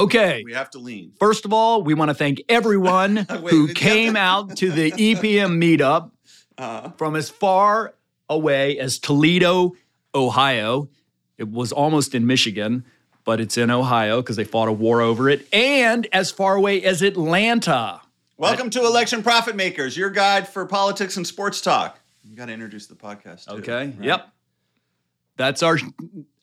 Okay. We have to lean. First of all, we want to thank everyone Wait, who came out to the EPM meetup Uh, from as far away as Toledo, Ohio. It was almost in Michigan, but it's in Ohio because they fought a war over it, and as far away as Atlanta. welcome to Election Profit Makers, your guide for politics and sports talk. You got to introduce the podcast. Too, Okay. right? Yep. That's our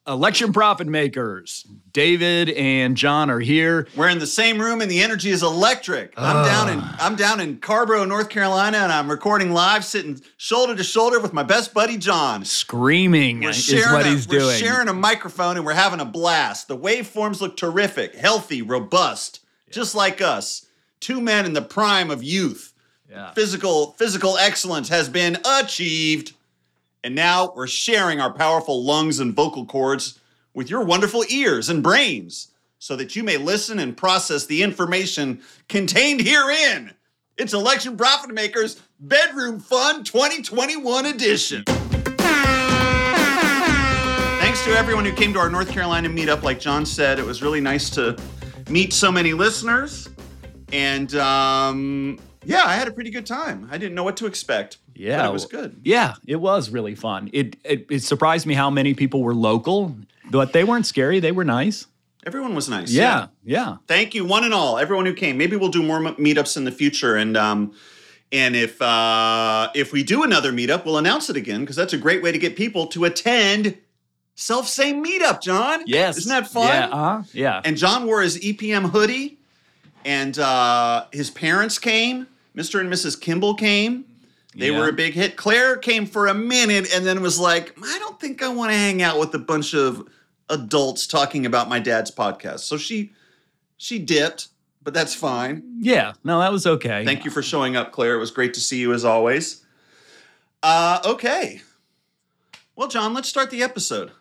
election profit makers. David and John are here. We're in the same room and the energy is electric. I'm ah. down in I'm down in Carrboro, North Carolina, and I'm recording live, sitting shoulder to shoulder with my best buddy John. Screaming We're is sharing, what a, he's we're doing. sharing a microphone and we're having a blast. The waveforms look terrific, healthy, robust, just like us. Two men in the prime of youth. Yeah. Physical physical excellence has been achieved. And now we're sharing our powerful lungs and vocal cords with your wonderful ears and brains so that you may listen and process the information contained herein. It's Election Profit Makers Bedroom Fun 2021 edition. Thanks to everyone who came to our North Carolina meetup. Like John said, it was really nice to meet so many listeners. And um, yeah, I had a pretty good time. I didn't know what to expect. Yeah, but it was good. Yeah, it was really fun. It, it it surprised me how many people were local, but they weren't scary. They were nice. Everyone was nice. Yeah, yeah. Thank you, one and all, everyone who came. Maybe we'll do more m- meetups in the future, and um, and if uh, if we do another meetup, we'll announce it again because that's a great way to get people to attend self same meetup. John, Yes. isn't that fun? Yeah. Uh-huh. Yeah. And John wore his EPM hoodie, and uh, his parents came. Mr. and Mrs. Kimball came. They Yeah. were a big hit. Claire came for a minute and then was like, I don't think I want to hang out with a bunch of adults talking about my dad's podcast. So she she dipped, but that's fine. yeah. No, that was okay. Thank you for showing up, Claire. It was great to see you as always. Uh, okay. Well, John, let's start the episode.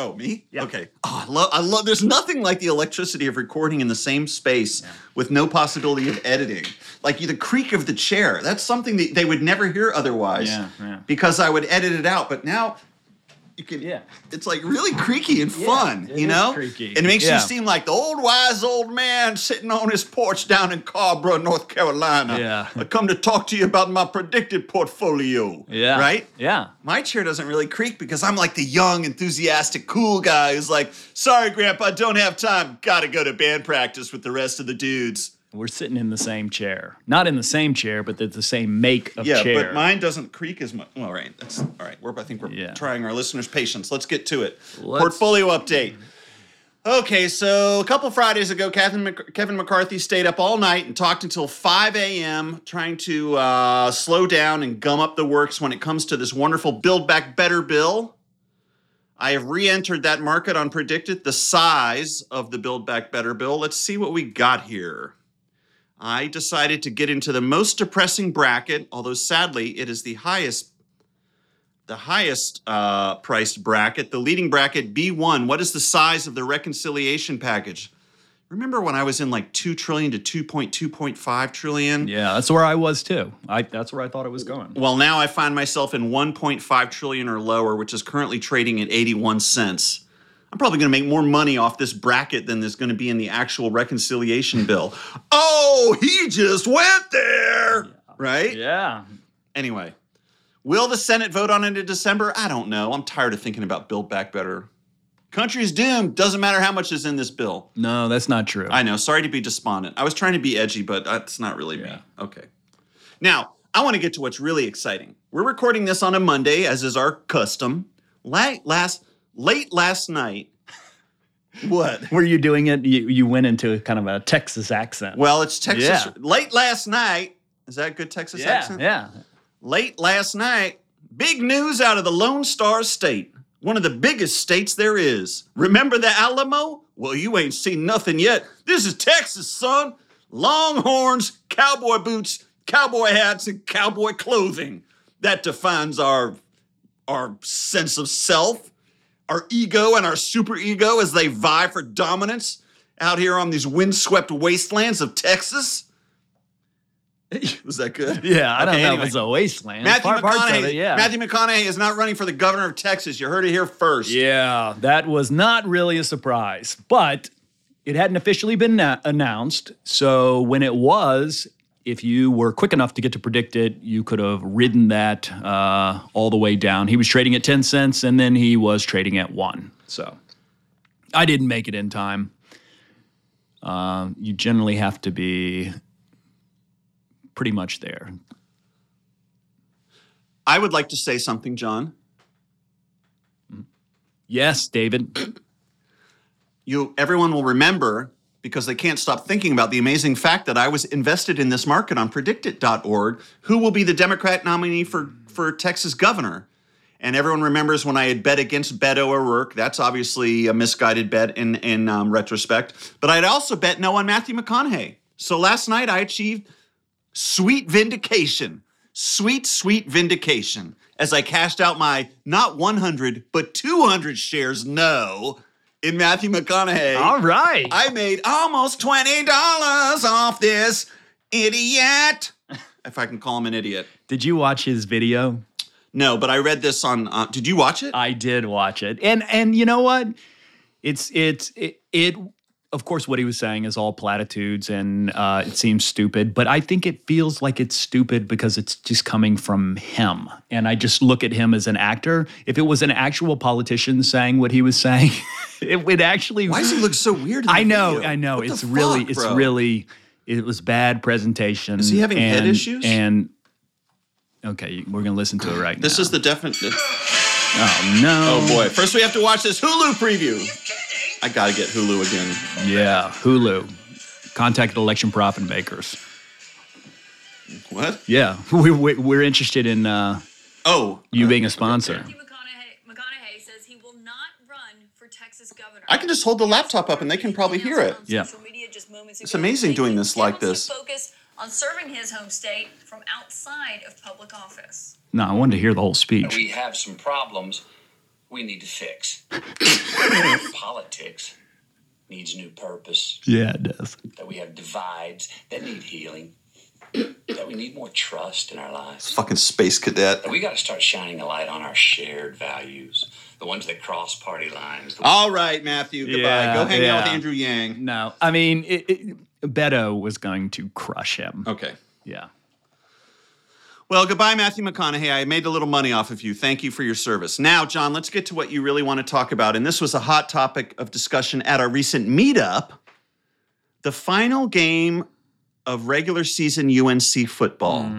Oh, me? Yeah. Okay. Oh, I love. I love. There's nothing like the electricity of recording in the same space with no possibility of editing. Like the creak of the chair. That's something that they would never hear otherwise. Yeah, yeah. Because I would edit it out. But now you can. Yeah. It's like really creaky and fun. it you know. creaky. And it makes Yeah. you seem like the old wise old man sitting on his porch down in Carrboro, North Carolina. Yeah. I come to talk to you about my PredictIt portfolio. Yeah. Right? Yeah. My chair doesn't really creak because I'm like the young, enthusiastic, cool guy who's like, sorry, Grandpa, don't have time. Gotta go to band practice with the rest of the dudes. We're sitting in the same chair. Not in the same chair, but the same make of Yeah, chair. but mine doesn't creak as much. Well, right. That's all right. We're, I think we're Yeah. trying our listeners' patience. Let's get to it. Let's- Portfolio update. Okay, so a couple Fridays ago, Kevin, Kevin McCarthy stayed up all night and talked until 5 a.m., trying to uh, slow down and gum up the works when it comes to this wonderful Build Back Better bill. I have re entered that market on PredictIt, the size of the Build Back Better bill. Let's see what we got here. I decided to get into the most depressing bracket, although sadly it is the highest the highest uh, priced bracket, the leading bracket B1. What is the size of the reconciliation package? Remember when I was in like 2 trillion to 2.2.5 trillion? yeah, that's where I was too. I that's where I thought it was going. Well, now I find myself in 1.5 trillion or lower, which is currently trading at 81 cents. I'm probably going to make more money off this bracket than there's going to be in the actual reconciliation bill. Oh, he just went there, right? Yeah. Anyway, will the Senate vote on it in December? I don't know. I'm tired of thinking about Build Back Better. Country's doomed. Doesn't matter how much is in this bill. No, that's not true. I know. Sorry to be despondent. I was trying to be edgy, but that's not really me. Okay. Now, I want to get to what's really exciting. We're recording this on a Monday, as is our custom. Last, late last night. what? Were you doing it? You, you went into kind of a Texas accent. Well, it's Texas. Yeah. Late last night. Is that a good Texas yeah, accent? yeah. Late last night, big news out of the Lone Star State, one of the biggest states there is. Remember the Alamo? Well, you ain't seen nothing yet. This is Texas, son. Longhorns, cowboy boots, cowboy hats, and cowboy clothing. That defines our our sense of self, our ego, and our super ego as they vie for dominance out here on these windswept wastelands of Texas. Was that good? Yeah, I don't know anyway. if it's a wasteland. Matthew Part- McConaughey. it, yeah. Matthew McConaughey is not running for the governor of Texas. You heard it here first. Yeah, that was not really a surprise, but it hadn't officially been na- announced. So when it was, if you were quick enough to get to PredictIt, you could have ridden that uh, all the way down. He was trading at 10 cents and then he was trading at one. So I didn't make it in time. Uh, you generally have to be pretty much there. I would like to say something, John. Yes, David. You, everyone will remember because they can't stop thinking about the amazing fact that I was invested in this market on predictit.org. Who will be the Democrat nominee for, for Texas governor? And everyone remembers when I had bet against Beto O'Rourke. That's obviously a misguided bet in, in um, retrospect. But I'd also bet no on Matthew McConaughey. So last night I achieved sweet vindication. Sweet, sweet vindication as I cashed out my not 100, but 200 shares no in Matthew McConaughey. All right. I made almost $20 off this idiot. if I can call him an idiot. Did you watch his video? No, but I read this on. Uh, did you watch it? I did watch it, and and you know what? It's it's it, it of course what he was saying is all platitudes, and uh, it seems stupid. But I think it feels like it's stupid because it's just coming from him, and I just look at him as an actor. If it was an actual politician saying what he was saying, it would actually. Why does he look so weird? In I know, video? I know. What the It's really, fuck, it's bro? really, it was bad presentation. Is he having head issues? And okay, we're gonna listen to it right This now. This is the definite. oh no. Oh boy! First, we have to watch this Hulu preview. I gotta get Hulu again. Yeah, Hulu. Contacted election profit makers. What? Yeah, we, we, we're interested in uh, Oh, you uh, being a sponsor. Matthew McConaughey, McConaughey says he will not run for Texas governor. I can just hold the laptop up and they can probably hear it. Yeah. It's amazing doing this like this. Focus on serving his home state from outside of public office. No, I wanted to hear the whole speech. we have some problems we need to fix. Politics needs new purpose. Yeah, it does. That we have divides that need healing. That we need more trust in our lives. Fucking space cadet. That we got to start shining a light on our shared values, the ones that cross party lines. All right, Matthew. Goodbye. Yeah, Go hang out with. Andrew Yang. No, I mean, it, it, Beto was going to crush him. Okay. Yeah. Well, goodbye, Matthew McConaughey. I made a little money off of you. Thank you for your service. Now, John, let's get to what you really want to talk about. And this was a hot topic of discussion at our recent meetup the final game of regular season UNC football.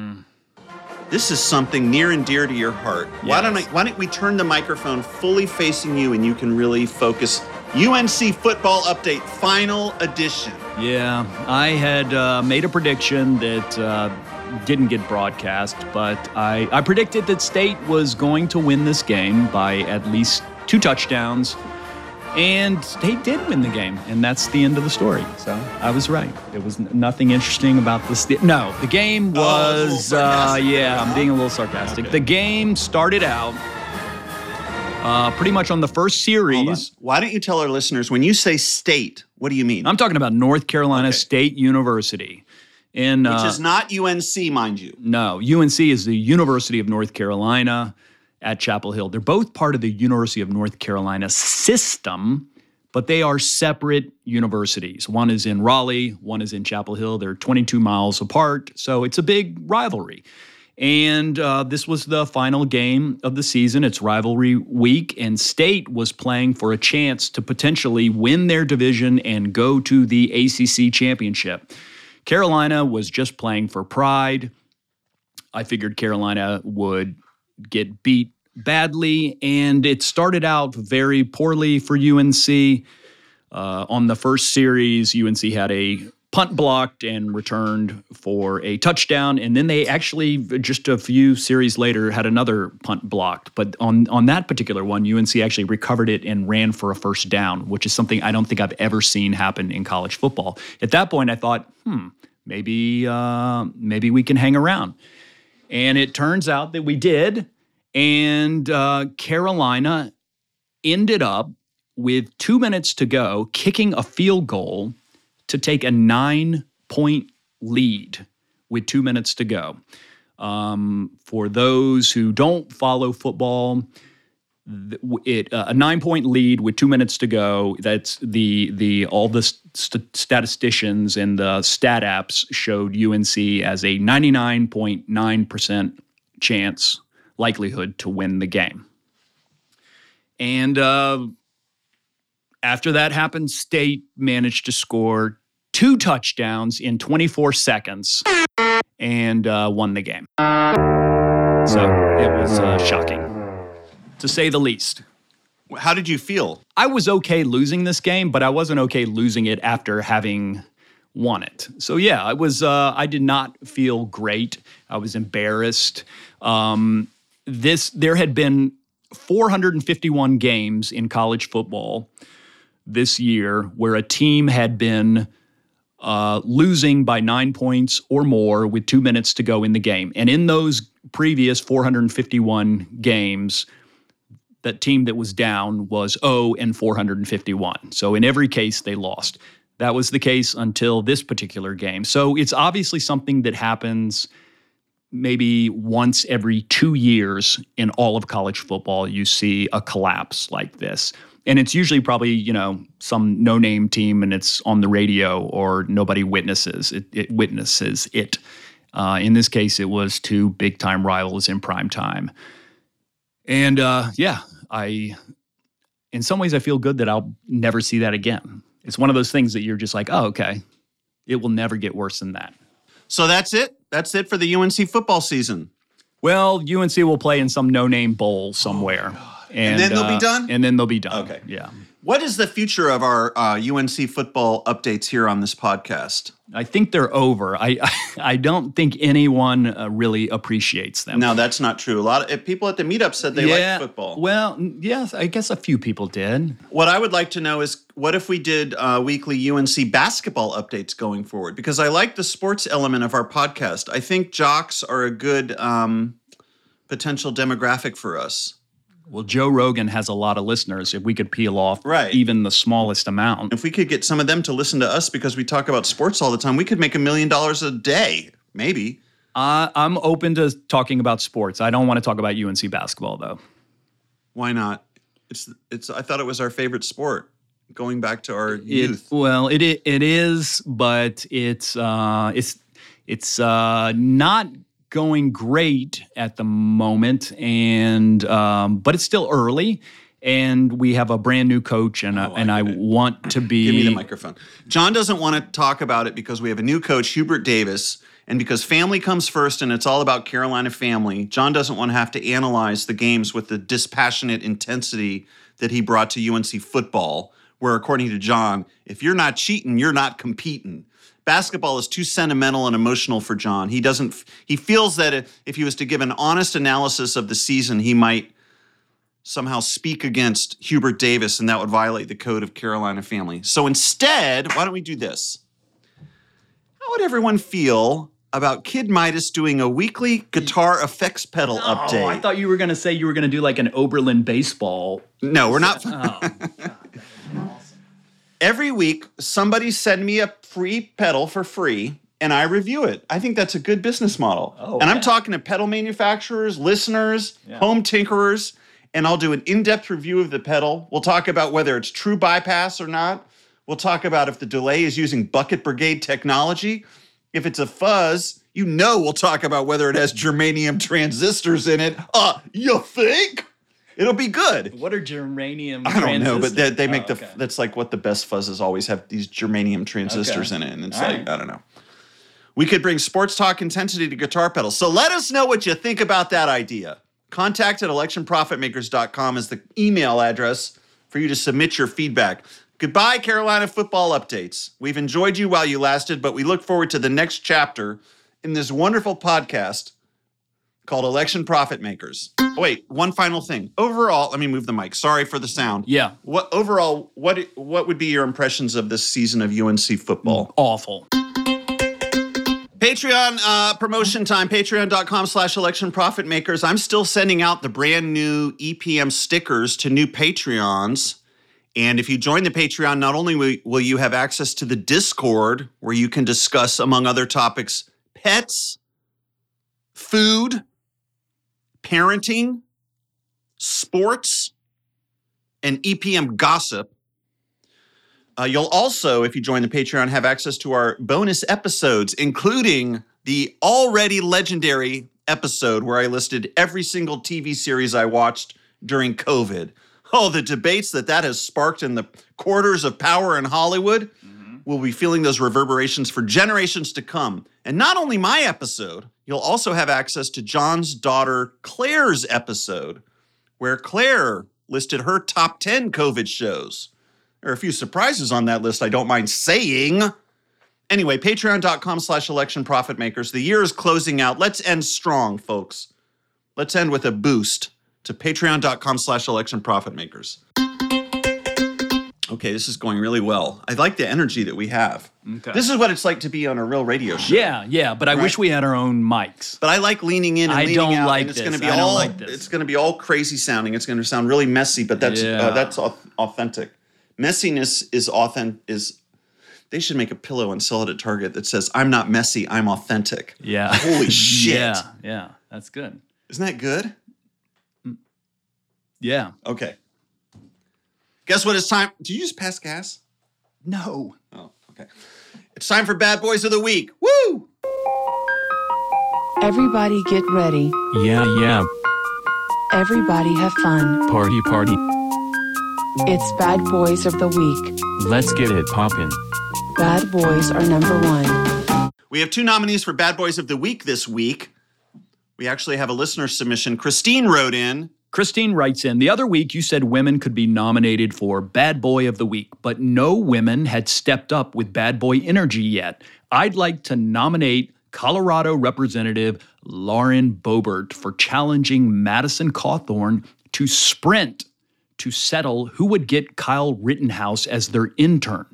This is something near and dear to your heart. Why don't I, why don't we turn the microphone fully facing you and you can really focus UNC football update final edition. Yeah, I had uh, made a prediction that uh, didn't get broadcast, but I, I predicted that State was going to win this game by at least two touchdowns, and they did win the game, and that's the end of the story. So I was right. There was nothing interesting about this. No, the game Oh, was, uh, yeah. I'm being a little sarcastic. Okay. The game started out uh, pretty much on the first series. Why don't you tell our listeners when you say state, what do you mean? I'm talking about North Carolina Okay. State University. In, Which uh, is not UNC, mind you. No, UNC is the University of North Carolina at Chapel Hill. They're both part of the University of North Carolina system, but they are separate universities. One is in Raleigh, one is in Chapel Hill. They're 22 miles apart, so it's a big rivalry. And uh, this was the final game of the season. It's rivalry week, and State was playing for a chance to potentially win their division and go to the ACC championship. Carolina was just playing for pride. I figured Carolina would get beat badly, and it started out very poorly for UNC. Uh, on the first series, UNC had a punt blocked and returned for a touchdown, and then they actually just a few series later had another punt blocked. But on on that particular one, UNC actually recovered it and ran for a first down, which is something I don't think I've ever seen happen in college football. At that point, I thought, hmm, maybe uh, maybe we can hang around. And it turns out that we did. And uh, Carolina ended up with two minutes to go, kicking a field goal to take a nine point lead with two minutes to go. Um, for those who don't follow football, it uh, a nine point lead with two minutes to go. That's the the all the st- statisticians and the stat apps showed UNC as a ninety nine point nine percent chance likelihood to win the game. And uh, after that happened, State managed to score two touchdowns in 24 seconds and uh, won the game. So it was uh, shocking, to say the least. How did you feel? I was okay losing this game, but I wasn't okay losing it after having won it. So yeah, I was. Uh, I did not feel great. I was embarrassed. Um, this there had been 451 games in college football this year where a team had been uh, losing by nine points or more with two minutes to go in the game, and in those previous 451 games, that team that was down was 0 and 451. So in every case, they lost. That was the case until this particular game. So it's obviously something that happens maybe once every two years in all of college football. You see a collapse like this. And it's usually probably, you know, some no name team and it's on the radio or nobody witnesses it, it witnesses it. Uh, in this case, it was two big time rivals in prime time. And uh, yeah, I, in some ways, I feel good that I'll never see that again. It's one of those things that you're just like, oh, okay, it will never get worse than that. So that's it. That's it for the UNC football season. Well, UNC will play in some no-name bowl somewhere, and, Oh, And then they'll be uh, done? And then they'll be done. Okay. yeah. What is the future of our uh, UNC football updates here on this podcast? I think they're over. I I don't think anyone uh, really appreciates them. No, that's not true. A lot of people at the meetup said they yeah. liked football. Well, yes, I guess a few people did. What I would like to know is what if we did uh, weekly UNC basketball updates going forward? Because I like the sports element of our podcast. I think jocks are a good um, potential demographic for us. Well, Joe Rogan has a lot of listeners. If we could peel off Right. even the smallest amount, If we could get some of them to listen to us because we talk about sports all the time, we could make a million dollars a day, maybe. uh, I'm open to talking about sports. I don't want to talk about UNC basketball though. Why not? It's it's. I thought it was our favorite sport, going back to our It, youth. well, it it is, but it's uh, it's it's uh, not going great at the moment, and um, but it's still early, and we have a brand new coach, and I, and I want to be. Give me the microphone. John doesn't want to talk about it because we have a new coach, Hubert Davis, and because family comes first and it's all about Carolina family. John doesn't want to have to analyze the games with the dispassionate intensity that he brought to UNC football, where according to John, if you're not cheating, you're not competing. Basketball is too sentimental and emotional for John. He doesn't. He feels that if- he was to give an honest analysis of the season, he might somehow speak against Hubert Davis, and that would violate the code of Carolina family. So instead, why don't we do this? How would everyone feel about Kid Midas doing a weekly guitar effects pedal update? Oh, I thought you were going to say you were going to do like an Oberlin baseball. no, we're not. Oh, Every week, somebody send me a free pedal for free. And I review it. I think that's a good business model. Oh, and I'm yeah. talking to pedal manufacturers, listeners, home tinkerers, and I'll do an in depth review of the pedal. We'll talk about whether it's true bypass or not. We'll talk about if the delay is using Bucket Brigade technology. If it's a fuzz, you know we'll talk about whether it has germanium transistors in it. Uh, you think? It'll be good. what are germanium? I don't know, but they, they make Oh, the that's like what the best fuzzes always have these germanium transistors Okay. in it, and it's All like right. I don't know. We could bring sports talk intensity to guitar pedals. So let us know what you think about that idea. Contact at electionprofitmakers.com is the email address for you to submit your feedback. Goodbye, Carolina football updates. We've enjoyed you while you lasted, but we look forward to the next chapter in this wonderful podcast called Election Profit Makers. Wait, one final thing. Overall, let me move the mic. Sorry for the sound. Yeah. What overall, what what would be your impressions of this season of UNC football? awful. Patreon uh, promotion time, patreon.com slash election profit makers. I'm still sending out the brand new EPM stickers to new Patreons. And if you join the Patreon, not only will you have access to the Discord where you can discuss, among other topics, pets, food, parenting, sports, and EPM gossip. Uh, you'll also, if you join the Patreon, have access to our bonus episodes, including the already legendary episode where I listed every single TV series I watched during COVID. Oh, the debates that that has sparked in the quarters of power in Hollywood. We'll be feeling those reverberations for generations to come. And not only my episode, you'll also have access to John's daughter Claire's episode, where Claire listed her top 10 COVID shows. There are a few surprises on that list I don't mind saying. Anyway, patreon.com slash election profit makers. The year is closing out. Let's end strong, folks. Let's end with a boost to patreon.com slash election profit makers. Okay, this is going really well. I like the energy that we have. Okay. This is what it's like to be on a real radio show. Yeah, yeah, but I wish we had our own mics. But I like leaning in and I leaning don't out, like and it's this. going to be I don't all like this. it's going to be all crazy sounding. It's going to sound really messy, but that's Yeah. uh, that's authentic. Messiness is authentic. Is they should make a pillow and sell it at Target that says "I'm not messy, I'm authentic." Yeah. Holy shit! Yeah, yeah, that's good. Isn't that good? Yeah. Okay. Guess what? It's time. Did you just pass gas? No. Oh. It's time for Bad Boys of the Week. Woo! Everybody get ready. Yeah, yeah, Everybody have fun. party, party. It's Bad Boys of the Week. Let's get it poppin'. Bad Boys are number one. We have two nominees for Bad Boys of the Week this week. We actually have a listener submission. Christine wrote in. Christine writes in The other week, you said women could be nominated for Bad Boy of the Week, but no women had stepped up with bad boy energy yet. I'd like to nominate Colorado Representative Lauren Boebert for challenging Madison Cawthorn to sprint to settle who would get Kyle Rittenhouse as their intern.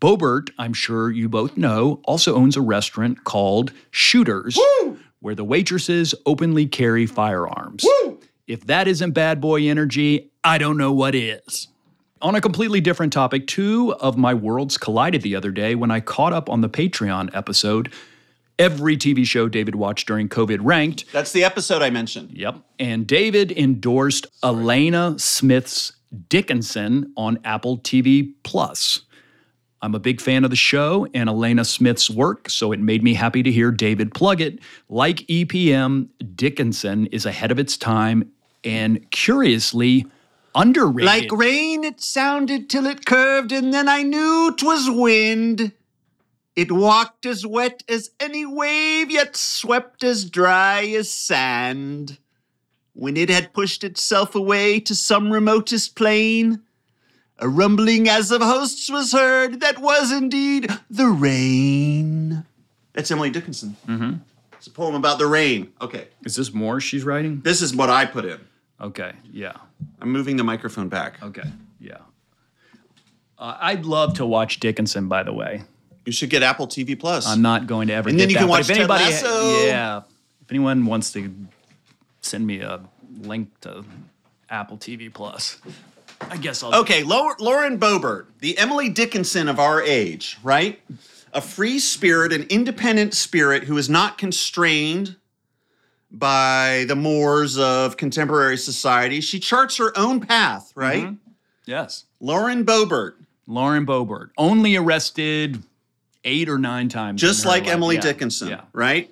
Boebert, I'm sure you both know, also owns a restaurant called Shooters, where the waitresses openly carry firearms. If that isn't bad boy energy, I don't know what is. On a completely different topic, two of my worlds collided the other day when I caught up on the Patreon episode. Every TV show David watched during COVID ranked. That's the episode I mentioned. Yep. And David endorsed Alena Smith's Dickinson on Apple TV Plus. I'm a big fan of the show and Alena Smith's work, so it made me happy to hear David plug it. Like EPM, Dickinson is ahead of its time and curiously underrated. Like rain, it sounded till it curved, and then I knew 'twas wind. It walked as wet as any wave, yet swept as dry as sand. When it had pushed itself away to some remotest plain, a rumbling as of hosts was heard that was indeed the rain. That's Emily Dickinson. Mm-hmm. It's a poem about the rain. Okay, is this more she's writing? this is what I put in. Okay, yeah. I'm moving the microphone back. Okay, yeah. Uh, I'd love to watch Dickinson, by the way. You should get Apple TV Plus. I'm not going to ever. And get then you that, can watch if Ted anybody, Lasso. Yeah, if anyone wants to send me a link to Apple TV Plus, I guess I'll. Okay, Lauren Boebert, the Emily Dickinson of our age, right? A free spirit, an independent spirit who is not constrained by the mores of contemporary society. She charts her own path, right? Yes, Lauren Boebert, Lauren Boebert, only arrested eight or nine times, just like life. Emily Yeah, Dickinson, Yeah, right?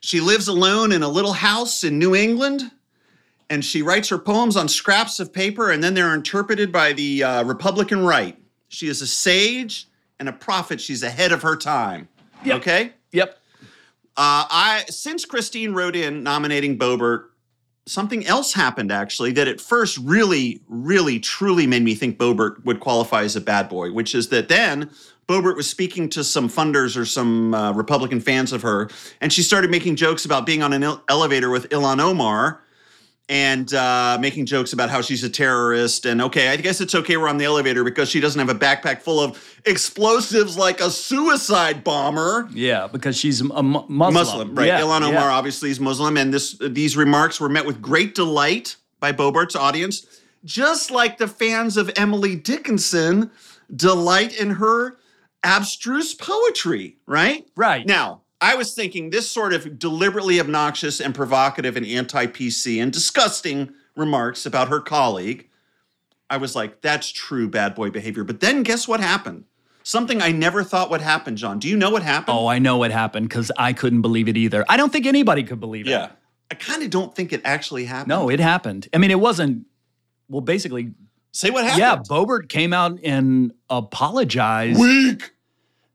She lives alone in a little house in New England, and she writes her poems on scraps of paper, and then they're interpreted by the uh, Republican right. She is a sage and a prophet. She's ahead of her time. Yep. Okay. yep. Uh, I since Christine wrote in nominating Boebert, something else happened actually that at first really, really, truly made me think Boebert would qualify as a bad boy, which is that then Boebert was speaking to some funders or some uh, Republican fans of her, and she started making jokes about being on an ele- elevator with Ilhan Omar and uh, making jokes about how she's a terrorist. And okay, I guess it's okay we're on the elevator because she doesn't have a backpack full of explosives like a suicide bomber. Yeah, because she's a mu- Muslim. Muslim, right? Yeah, Ilhan Omar yeah. obviously is Muslim, and this these remarks were met with great delight by Boebert's audience, just like the fans of Emily Dickinson delight in her abstruse poetry, right? Right. Now, I was thinking this sort of deliberately obnoxious and provocative and anti PC and disgusting remarks about her colleague. I was like, that's true bad boy behavior. But then guess what happened? Something I never thought would happen, John. Do you know what happened? Oh, I know what happened because I couldn't believe it either. I don't think anybody could believe it. yeah. I kind of don't think it actually happened. No, it happened. I mean, it wasn't. Well, basically, Say what happened. yeah. Boebert came out and apologized. Weak.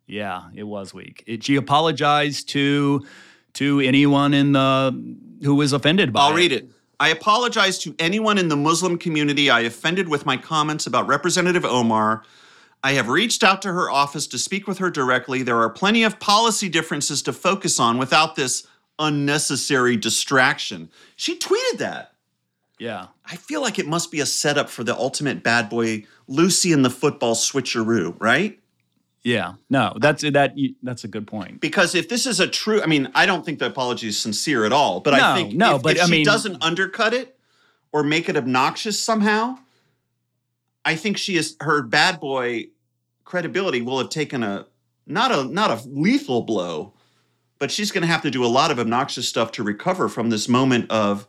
Yeah, it was weak. It, she apologized to to anyone in the who was offended by. I'll read it. I apologize to anyone in the Muslim community I offended with my comments about Representative Omar. I have reached out to her office to speak with her directly. There are plenty of policy differences to focus on without this unnecessary distraction. She tweeted that. Yeah, I feel like it must be a setup for the ultimate bad boy, Lucy and the football switcheroo, right? Yeah. No, that's that. That's a good point. Because if this is a true, I mean, I don't think the apology is sincere at all. But I think no, if, but if I she mean- doesn't undercut it or make it obnoxious somehow, I think she is her bad boy credibility will have taken a not a not a lethal blow, but she's going to have to do a lot of obnoxious stuff to recover from this moment of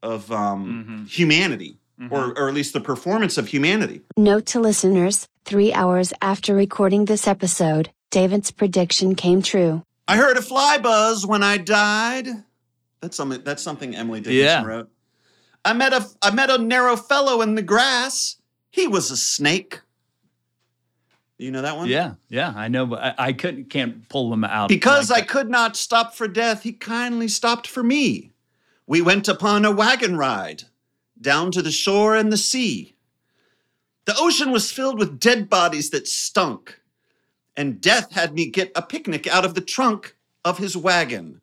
of um, humanity, or or at least the performance of humanity. Note to listeners, three hours after recording this episode, David's prediction came true. I heard a fly buzz when I died. That's something. That's something Emily Dickinson Yeah. wrote. I met a I met a narrow fellow in the grass. He was a snake. You know that one? Yeah, yeah. I know, but I, I couldn't can't pull them out Because like I could not stop for death, he kindly stopped for me. We went upon a wagon ride down to the shore and the sea. The ocean was filled with dead bodies that stunk, and death had me get a picnic out of the trunk of his wagon.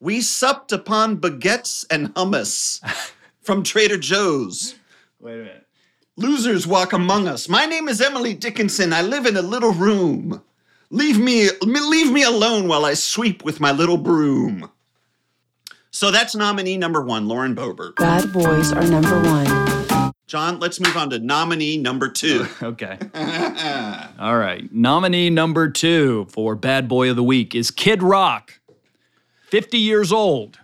We supped upon baguettes and hummus from Trader Joe's. Wait a minute. Losers walk among us. My name is Emily Dickinson. I live in a little room. Leave me leave me alone while I sweep with my little broom. So that's nominee number 1, Lauren Boebert. Bad boys are number one. John, let's move on to nominee number 2. Okay. All right. Nominee number two for Bad Boy of the Week is Kid Rock, 50 years old.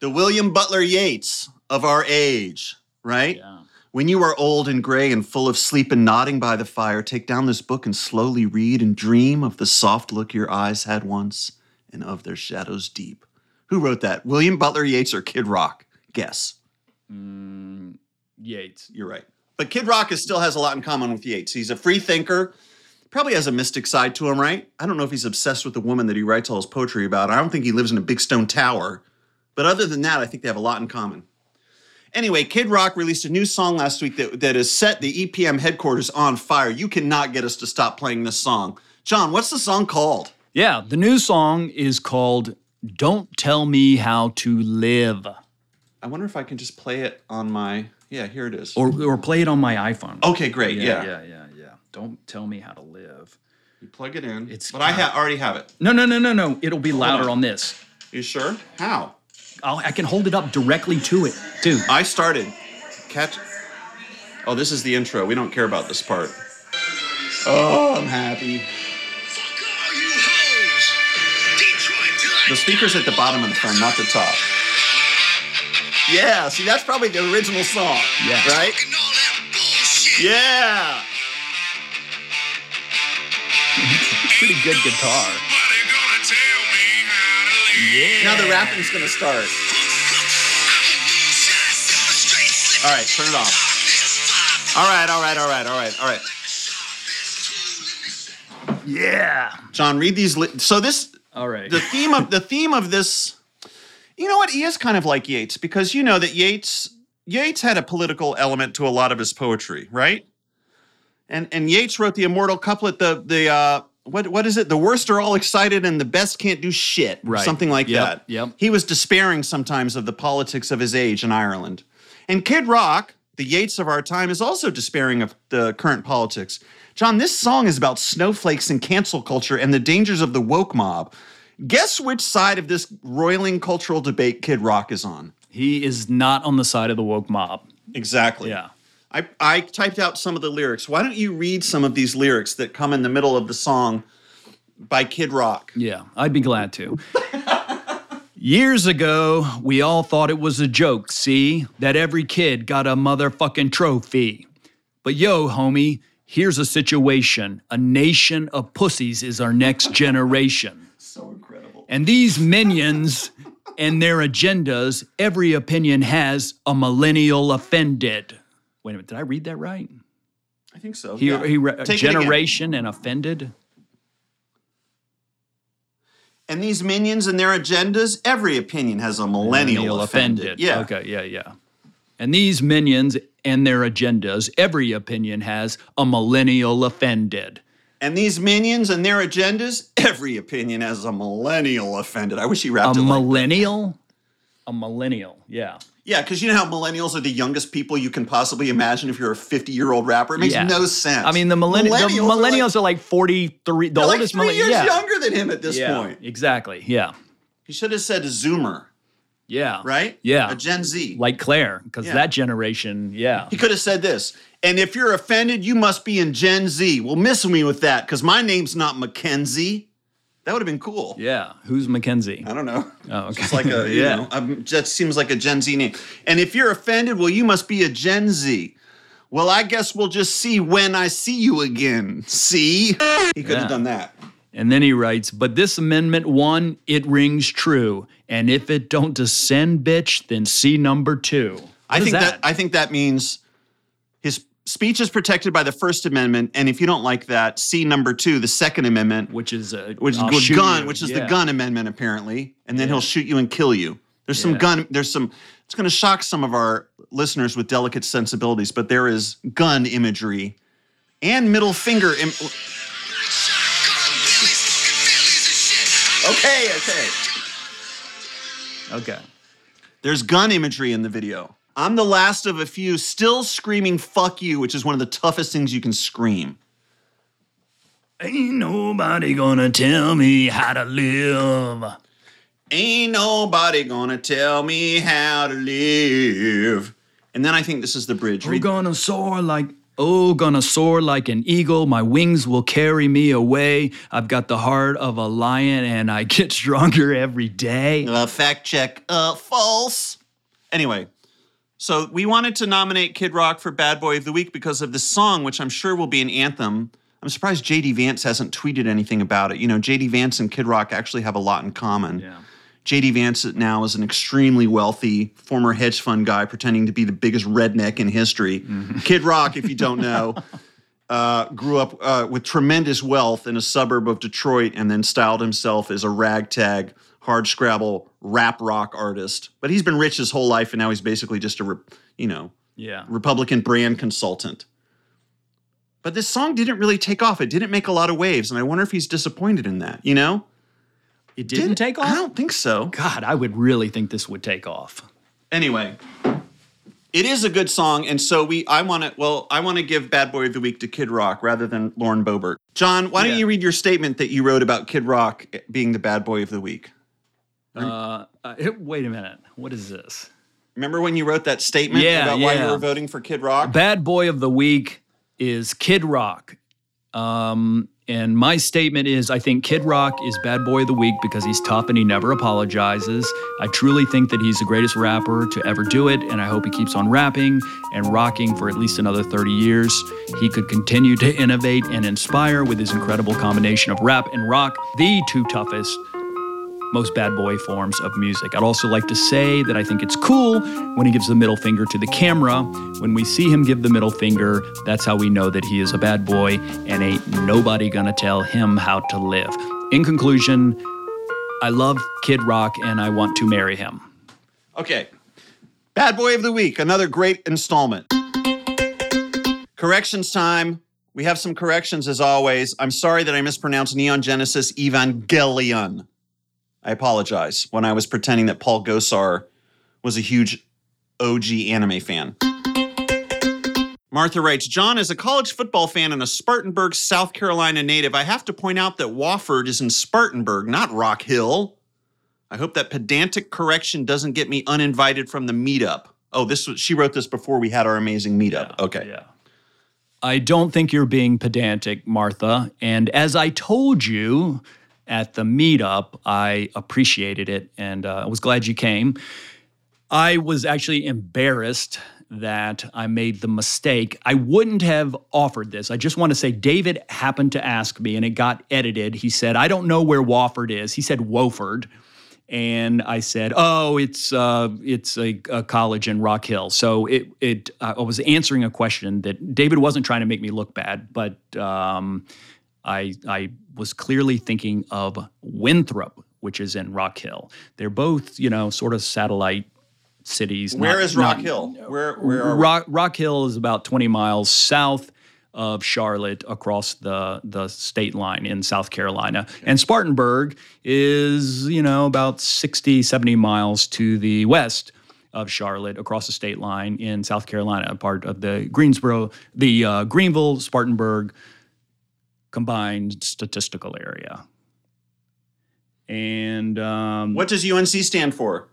the William Butler Yeats of our age, right? Yeah. When you are old and gray and full of sleep and nodding by the fire, take down this book and slowly read and dream of the soft look your eyes had once and of their shadows deep. Who wrote that? William Butler Yeats or Kid Rock? Guess. Mm, Yeats. You're right. But Kid Rock is, still has a lot in common with Yeats. He's a free thinker, probably has a mystic side to him, right? I don't know if he's obsessed with the woman that he writes all his poetry about. I don't think he lives in a big stone tower. But other than that, I think they have a lot in common. Anyway, Kid Rock released a new song last week that, that has set the EPM headquarters on fire. You cannot get us to stop playing this song. John, what's the song called? Yeah, the new song is called Don't Tell Me How to Live. I wonder if I can just play it on my. Yeah, here it is. Or, or play it on my iPhone. okay, great. Yeah. yeah, yeah, yeah. Don't tell me how to live. You plug it in. It's- but I ha- already have it. No, no, no, no, no. It'll be louder on. on this. You sure? How? I'll, I can hold it up directly to it, dude. I started. Catch. Oh, this is the intro. We don't care about this part. Oh, I'm happy. The speaker's at the bottom of the phone, not the top. Yeah, see, that's probably the original song. Yeah. Right? Yeah. Pretty good guitar. Yeah. Now the rapping's gonna start. All right, turn it off. All right, all right, all right, all right, all right. Yeah. John, read these. Li- so this All right. the theme of the theme of this you know what? He is kind of like yeats because you know that yeats yeats had a political element to a lot of his poetry right? And and yeats wrote the immortal couplet the the uh what what is it? The worst are all excited and the best can't do shit Right. something like Yep, that. yep. he was despairing sometimes of the politics of his age in ireland. And kid rock the yeats of our time is also despairing of the current politics. John this song is about snowflakes and cancel culture and the dangers of the woke mob Guess which side of this roiling cultural debate Kid Rock is on? he is not on the side of the woke mob. Exactly. Yeah. I, I typed out some of the lyrics. Why don't you read some of these lyrics that come in the middle of the song by Kid Rock. Yeah, I'd be glad to. Years ago, we all thought it was a joke, see? That every kid got a motherfucking trophy. But yo, homie, here's a situation. A nation of pussies is our next generation. So incredible. And these minions and their agendas, every opinion has a millennial offended. Wait a minute, did I read that right? I think so. He, yeah. he re- Take it again. generation and offended? And these minions and their agendas, every opinion has a millennial, offended. Yeah. Okay, yeah, yeah. And these minions and their agendas, every opinion has a millennial offended. And these minions and their agendas, every opinion has a millennial offended. I wish he A rapped it like millennial? A millennial, yeah. Yeah, because you know how millennials are the youngest people you can possibly imagine if you're a 50 year old rapper? It makes Yeah. no sense. I mean, the, millenni- the Millennials millennials, are are, like, 43. The like, oldest like three years yeah. younger than him at this yeah, point. exactly. Yeah. He should have said Zoomer, Yeah. right? Yeah. A Gen Z. Like Claire, because that generation, yeah. he could have said this. And if you're offended, you must be in Gen Z. Well, miss me with that because my name's not Mackenzie. That would have been cool. Yeah. Who's Mackenzie? I don't know. Oh, okay. It's like a, you Yeah. know, um, that seems like a Gen Z name. And if you're offended, well, you must be a Gen Z. Well, I guess we'll just see when I see you again. See? He could Yeah. have done that. And then he writes, but this amendment one, it rings true. And if it don't descend, bitch, then see number two. What I think that? I think that means speech is protected by the First Amendment, and if you don't like that, see number two, the Second Amendment, which is a which is I'll with gun, you. which is the gun amendment apparently, and then he'll shoot you and kill you. There's some gun. There's some. It's going to shock some of our listeners with delicate sensibilities, but there is gun imagery and middle finger. Im- okay, okay. Okay. There's gun imagery in the video. I'm the last of a few still screaming "fuck you," which is one of the toughest things you can scream. Ain't nobody gonna tell me how to live. Ain't nobody gonna tell me how to live. And then I think this is the bridge. Oh, Read- gonna soar like oh, gonna soar like an eagle. My wings will carry me away. I've got the heart of a lion, and I get stronger every day. Uh, fact check, uh, false. Anyway, so we wanted to nominate Kid Rock for Bad Boy of the Week because of this song, which I'm sure will be an anthem. I'm surprised JD Vance hasn't tweeted anything about it. You know, JD Vance and Kid Rock actually have a lot in common. Yeah. JD Vance now is an extremely wealthy former hedge fund guy pretending to be the biggest redneck in history. Kid Rock, if you don't know, uh, grew up uh, with tremendous wealth in a suburb of Detroit and then styled himself as a ragtag, hard scrabble rap rock artist. But he's been rich his whole life and now he's basically just a, you know, Yeah. Republican brand consultant. But this song didn't really take off. It didn't make a lot of waves, and I wonder if he's disappointed in that. You know, It didn't take off. I don't think so. God, I would really think this would take off. Anyway, it is a good song, and so we. I want to. Well, I want to give Bad Boy of the Week to Kid Rock rather than Lauren Boebert. John, why don't you read your statement that you wrote about Kid Rock being the Bad Boy of the Week? Uh, uh, wait a minute. What is this? Remember when you wrote that statement Yeah, about why you were voting for Kid Rock? Bad boy of the week is Kid Rock. Um, and my statement is I think Kid Rock is bad boy of the week because he's tough and he never apologizes. I truly think that he's the greatest rapper to ever do it, and I hope he keeps on rapping and rocking for at least another 30 years. He could continue to innovate and inspire with his incredible combination of rap and rock, the two toughest most bad boy forms of music. I'd also like to say that I think it's cool when he gives the middle finger to the camera. When we see him give the middle finger, that's how we know that he is a bad boy and ain't nobody gonna tell him how to live. In conclusion, I love Kid Rock and I want to marry him. Okay. Bad Boy of the Week, another great installment. Corrections time. We have some corrections as always. I'm sorry that I mispronounced Neon Genesis Evangelion. I apologize when I was pretending that Paul Gosar was a huge OG anime fan. Martha writes John is a college football fan and a Spartanburg, South Carolina native. I have to point out that Wofford is in Spartanburg, not Rock Hill. I hope that pedantic correction doesn't get me uninvited from the meetup. Oh, this was she wrote this before we had our amazing meetup. okay. Yeah. I don't think you're being pedantic, Martha. And as I told you at the meetup, I appreciated it and uh, I was glad you came. I was actually embarrassed that I made the mistake. I wouldn't have offered this. I just want to say David happened to ask me and it got edited. He said, I don't know where Wofford is. He said Wofford. And I said, "Oh, it's uh, it's a, a college in Rock Hill." So it it I was answering a question that David wasn't trying to make me look bad, but um, I I was clearly thinking of Winthrop, which is in Rock Hill. They're both you know sort of satellite cities. Where not- is Rock not- Hill? Where where are? Rock, Rock Hill is about 20 miles south of Charlotte across the, the state line in South Carolina. And Spartanburg is, you know, about 60, 70 miles to the west of Charlotte across the state line in South Carolina, a part of the Greensboro, the uh, Greenville, Spartanburg combined statistical area. And um, What does UNC stand for?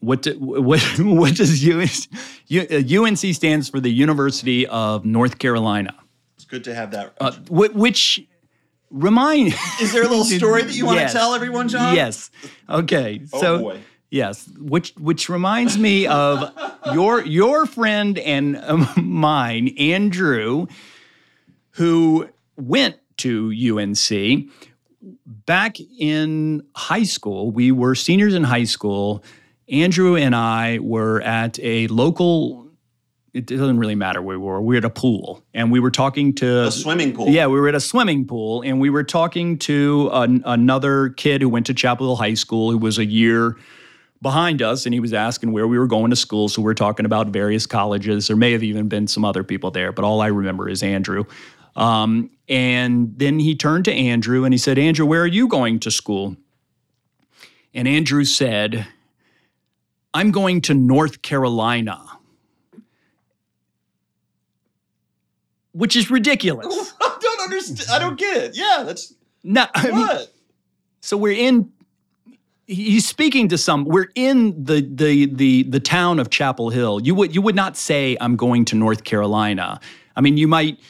what do, what what does UNC, UNC stands for the University of North Carolina, It's good to have that. uh, wh- which remind Is there a little story that you want Yes. to tell everyone, John? Yes. Okay. Oh, so boy. yes, which which reminds me of your your friend and um, mine, Andrew, who went to UNC back in high school. We were seniors in high school. Andrew and I were at a local. It doesn't really matter where we were. We were at a pool, and we were talking to A swimming pool. yeah, we were at a swimming pool and we were talking to an, another kid who went to Chapel Hill High School who was a year behind us and he was asking where we were going to school. So we are talking about various colleges. There may have even been some other people there, but all I remember is Andrew. Um, and then he turned to Andrew and he said, Andrew, where are you going to school? And Andrew said, I'm going to North Carolina. Which is ridiculous. I don't understand. I don't get it. Yeah, that's No, I mean, what. so we're in. He's speaking to some. We're in the the the the town of Chapel Hill. You would you would not say I'm going to North Carolina. I mean, you might.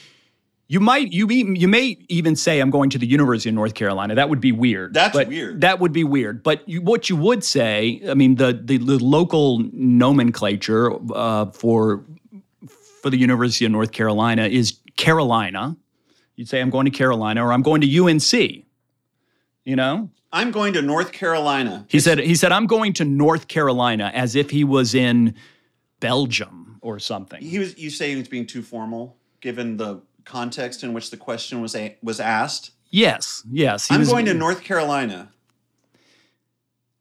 You might you be, you may even say I'm going to the University of North Carolina. That would be weird. That's But weird. That would be weird. But you, what you would say, I mean, the the, the local nomenclature uh, for for the University of North Carolina is Carolina. You'd say I'm going to Carolina or I'm going to UNC. You know? I'm going to North Carolina. He said he said I'm going to North Carolina as if he was in Belgium or something. He was. You say he was being too formal, given the context in which the question was a, was asked. yes, yes. I'm was- going to North Carolina.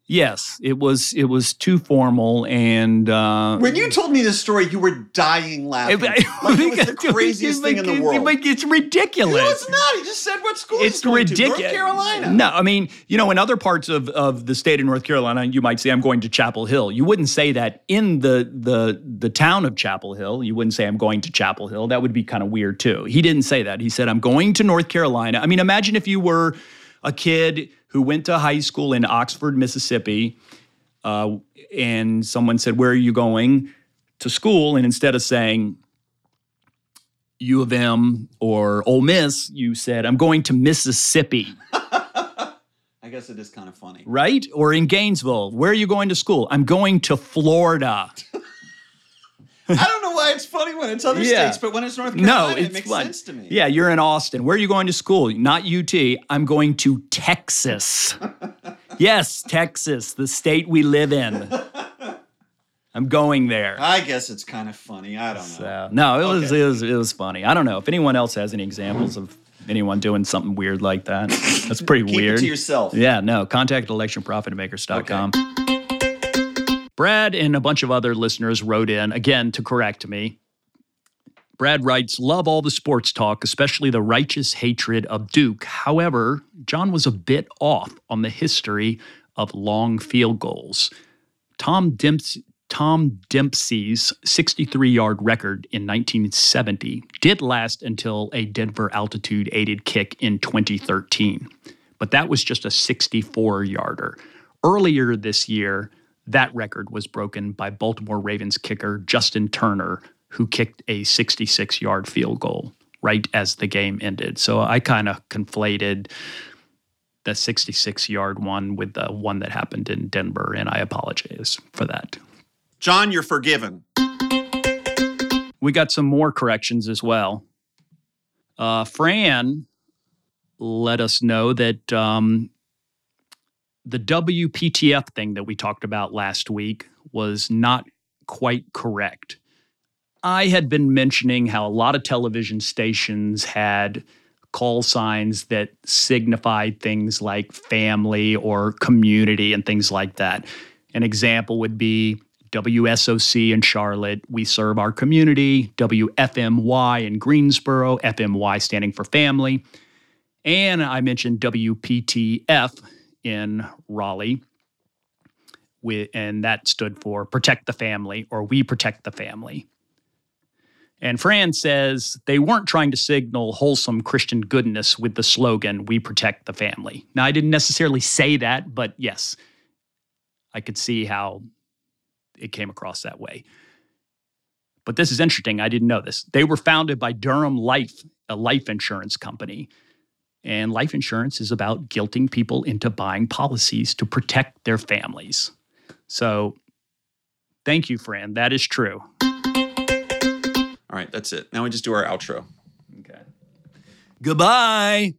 Yes, it was it was too formal and uh When you told me this story, you were dying laughing. like it was the craziest thing in the world. Like, it's ridiculous. No, it's not. He just said what school it's going to. ridiculous. North Carolina. No, I mean, you know, in other parts of, of the state of North Carolina, you might say I'm going to Chapel Hill. You wouldn't say that in the the the town of Chapel Hill. You wouldn't say I'm going to Chapel Hill. That would be kind of weird too. He didn't say that. He said I'm going to North Carolina. I mean, imagine if you were a kid who went to high school in Oxford, Mississippi, uh, and someone said, "Where are you going to school?" And instead of saying U of M or Ole Miss, you said, "I'm going to Mississippi." I guess it is kind of funny. right? Or in Gainesville, where are you going to school? I'm going to Florida. I don't know why it's funny when it's other Yeah. states, but when it's North No, Carolina, it's it makes fun. sense to me. Yeah, you're in Austin. Where are you going to school? Not UT. I'm going to Texas. yes, Texas, the state we live in. I'm going there. I guess it's kind of funny. I don't know. No, it was, it was it was funny. I don't know if anyone else has any examples of anyone doing something weird like that. That's pretty Keep weird. it to yourself. Yeah, no. Contact electionprofitmakers.com. Brad and a bunch of other listeners wrote in again to correct me. Brad writes, Love all the sports talk, especially the righteous hatred of Duke. However, John was a bit off on the history of long field goals. Tom. Tom Dempsey's 63 yard record in 1970 did last until a Denver altitude aided kick in 2013, but that was just a 64 yarder. Earlier this year, that record was broken by Baltimore Ravens kicker Justin Tucker, who kicked a 66 yard field goal. right as the game ended. So I kind of conflated the 66 yard one with the one that happened in Denver, and I apologize for that. John, you're forgiven. We got some more corrections as well. Uh, Fran let us know that um, the WPTF thing that we talked about last week was not quite correct. I had been mentioning how a lot of television stations had call signs that signified things like family or community and things like that. An example would be WSOC in Charlotte, we serve our community, WFMY in Greensboro, FMY standing for family. And I mentioned WPTF in Raleigh, wi- and that stood for Protect the Family or We Protect the Family. And Fran says they weren't trying to signal wholesome Christian goodness with the slogan, We Protect the Family. Now, I didn't necessarily say that, but yes, I could see how it came across that way. But this is interesting. I didn't know this. They were founded by Durham Life, a life insurance company. And life insurance is about guilting people into buying policies to protect their families. So thank you, Fran. That is true. All right, that's it. Now we just do our outro. Okay. Goodbye.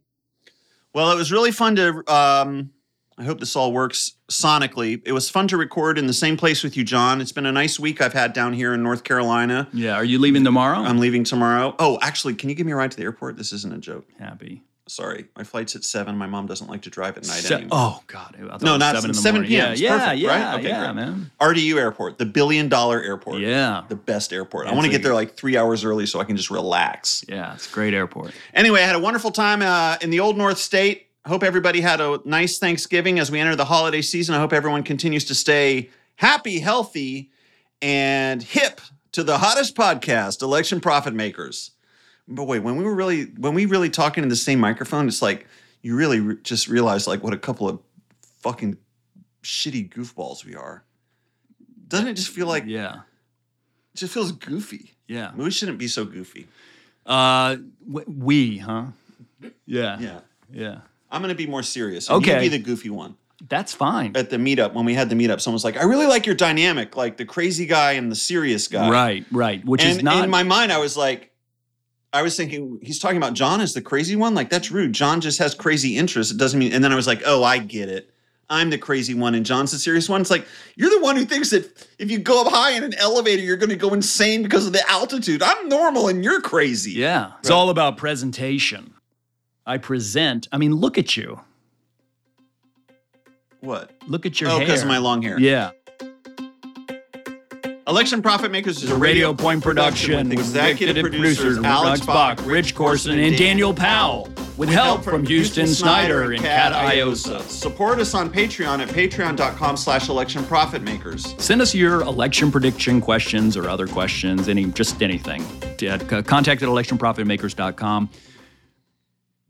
Well, it was really fun to. Um, I hope this all works sonically. It was fun to record in the same place with you, John. It's been a nice week I've had down here in North Carolina. Yeah. Are you leaving tomorrow? I'm leaving tomorrow. Oh, actually, can you give me a ride to the airport? This isn't a joke. happy. Sorry, my flight's at seven. My mom doesn't like to drive at night Se- anymore. oh God! No, not seven 7 p.m. Yeah, yeah, perfect, yeah, right? Okay, yeah, great. man. RDU Airport, the billion dollar airport. Yeah, The best airport. I want to get there like three hours early so I can just relax. yeah. It's a great airport. Anyway, I had a wonderful time uh, in the Old North State. Hope everybody had a nice Thanksgiving as we enter the holiday season. I hope everyone continues to stay happy, healthy, and hip to the hottest podcast, Election Profit Makers. But wait, when we were really when we really talking in the same microphone, it's like you really re- just realize like what a couple of fucking shitty goofballs we are. Doesn't it just feel like Yeah, it just feels goofy? yeah. We shouldn't be so goofy. Uh, we, huh? Yeah, Yeah. yeah. I'm gonna be more serious. Okay. You be the goofy one. That's fine. at the meetup when we had the meetup someone's like i really like your dynamic like the crazy guy and the serious guy Right, right. Which and is not in my mind i was like i was thinking he's talking about john as the crazy one like that's rude john just has crazy interests it doesn't mean and then i was like oh i get it i'm the crazy one and john's the serious one it's like you're the one who thinks that if you go up high in an elevator you're going to go insane because of the altitude i'm normal and you're crazy Yeah, it's all about presentation. I present. I mean, look at you. what Look at your oh hair. because of my long hair Yeah. Election profit makers is a Radio Point production with executive producers Alex Bach, Rich Corson, and Daniel Powell, with help from Houston Snyder and Kat Iosa. Support us on Patreon at patreon.com slash election profit makers. Send us your election prediction questions or other questions, any just anything. Uh, contact at electionprofitmakers.com.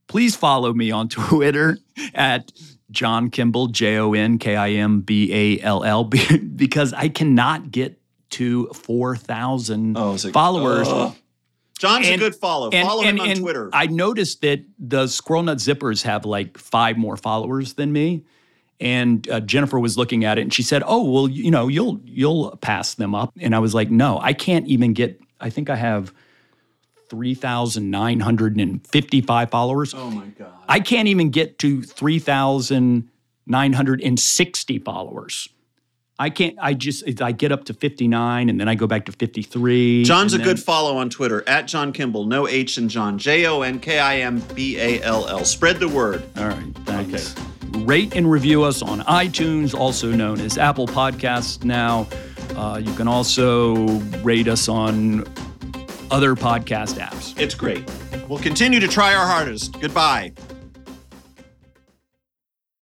Please follow me on Twitter at John Kimball, J O N K I M B A L L, because I cannot get to 4,000 Oh, it- followers. Ugh. John's And- a good follow. And- follow and- him on and Twitter. I noticed that the Squirrel Nut Zippers have like five more followers than me. And uh, Jennifer was looking at it and she said, "Oh, well, you know, you'll you'll pass them up." And I was like, "No, I can't even get. I think I have three thousand nine hundred and fifty-five followers. oh my God. I can't even get to three thousand nine hundred and sixty followers. I can't. I just I get up to fifty-nine and then I go back to fifty-three. John's a then- good follow on Twitter at John Kimball. No H in John. J O N K I M B A L L. Spread the word. All right, thanks. Rate and review us on iTunes, also known as Apple Podcasts now. Uh, you can also rate us on other podcast apps. It's great. We'll continue to try our hardest. Goodbye.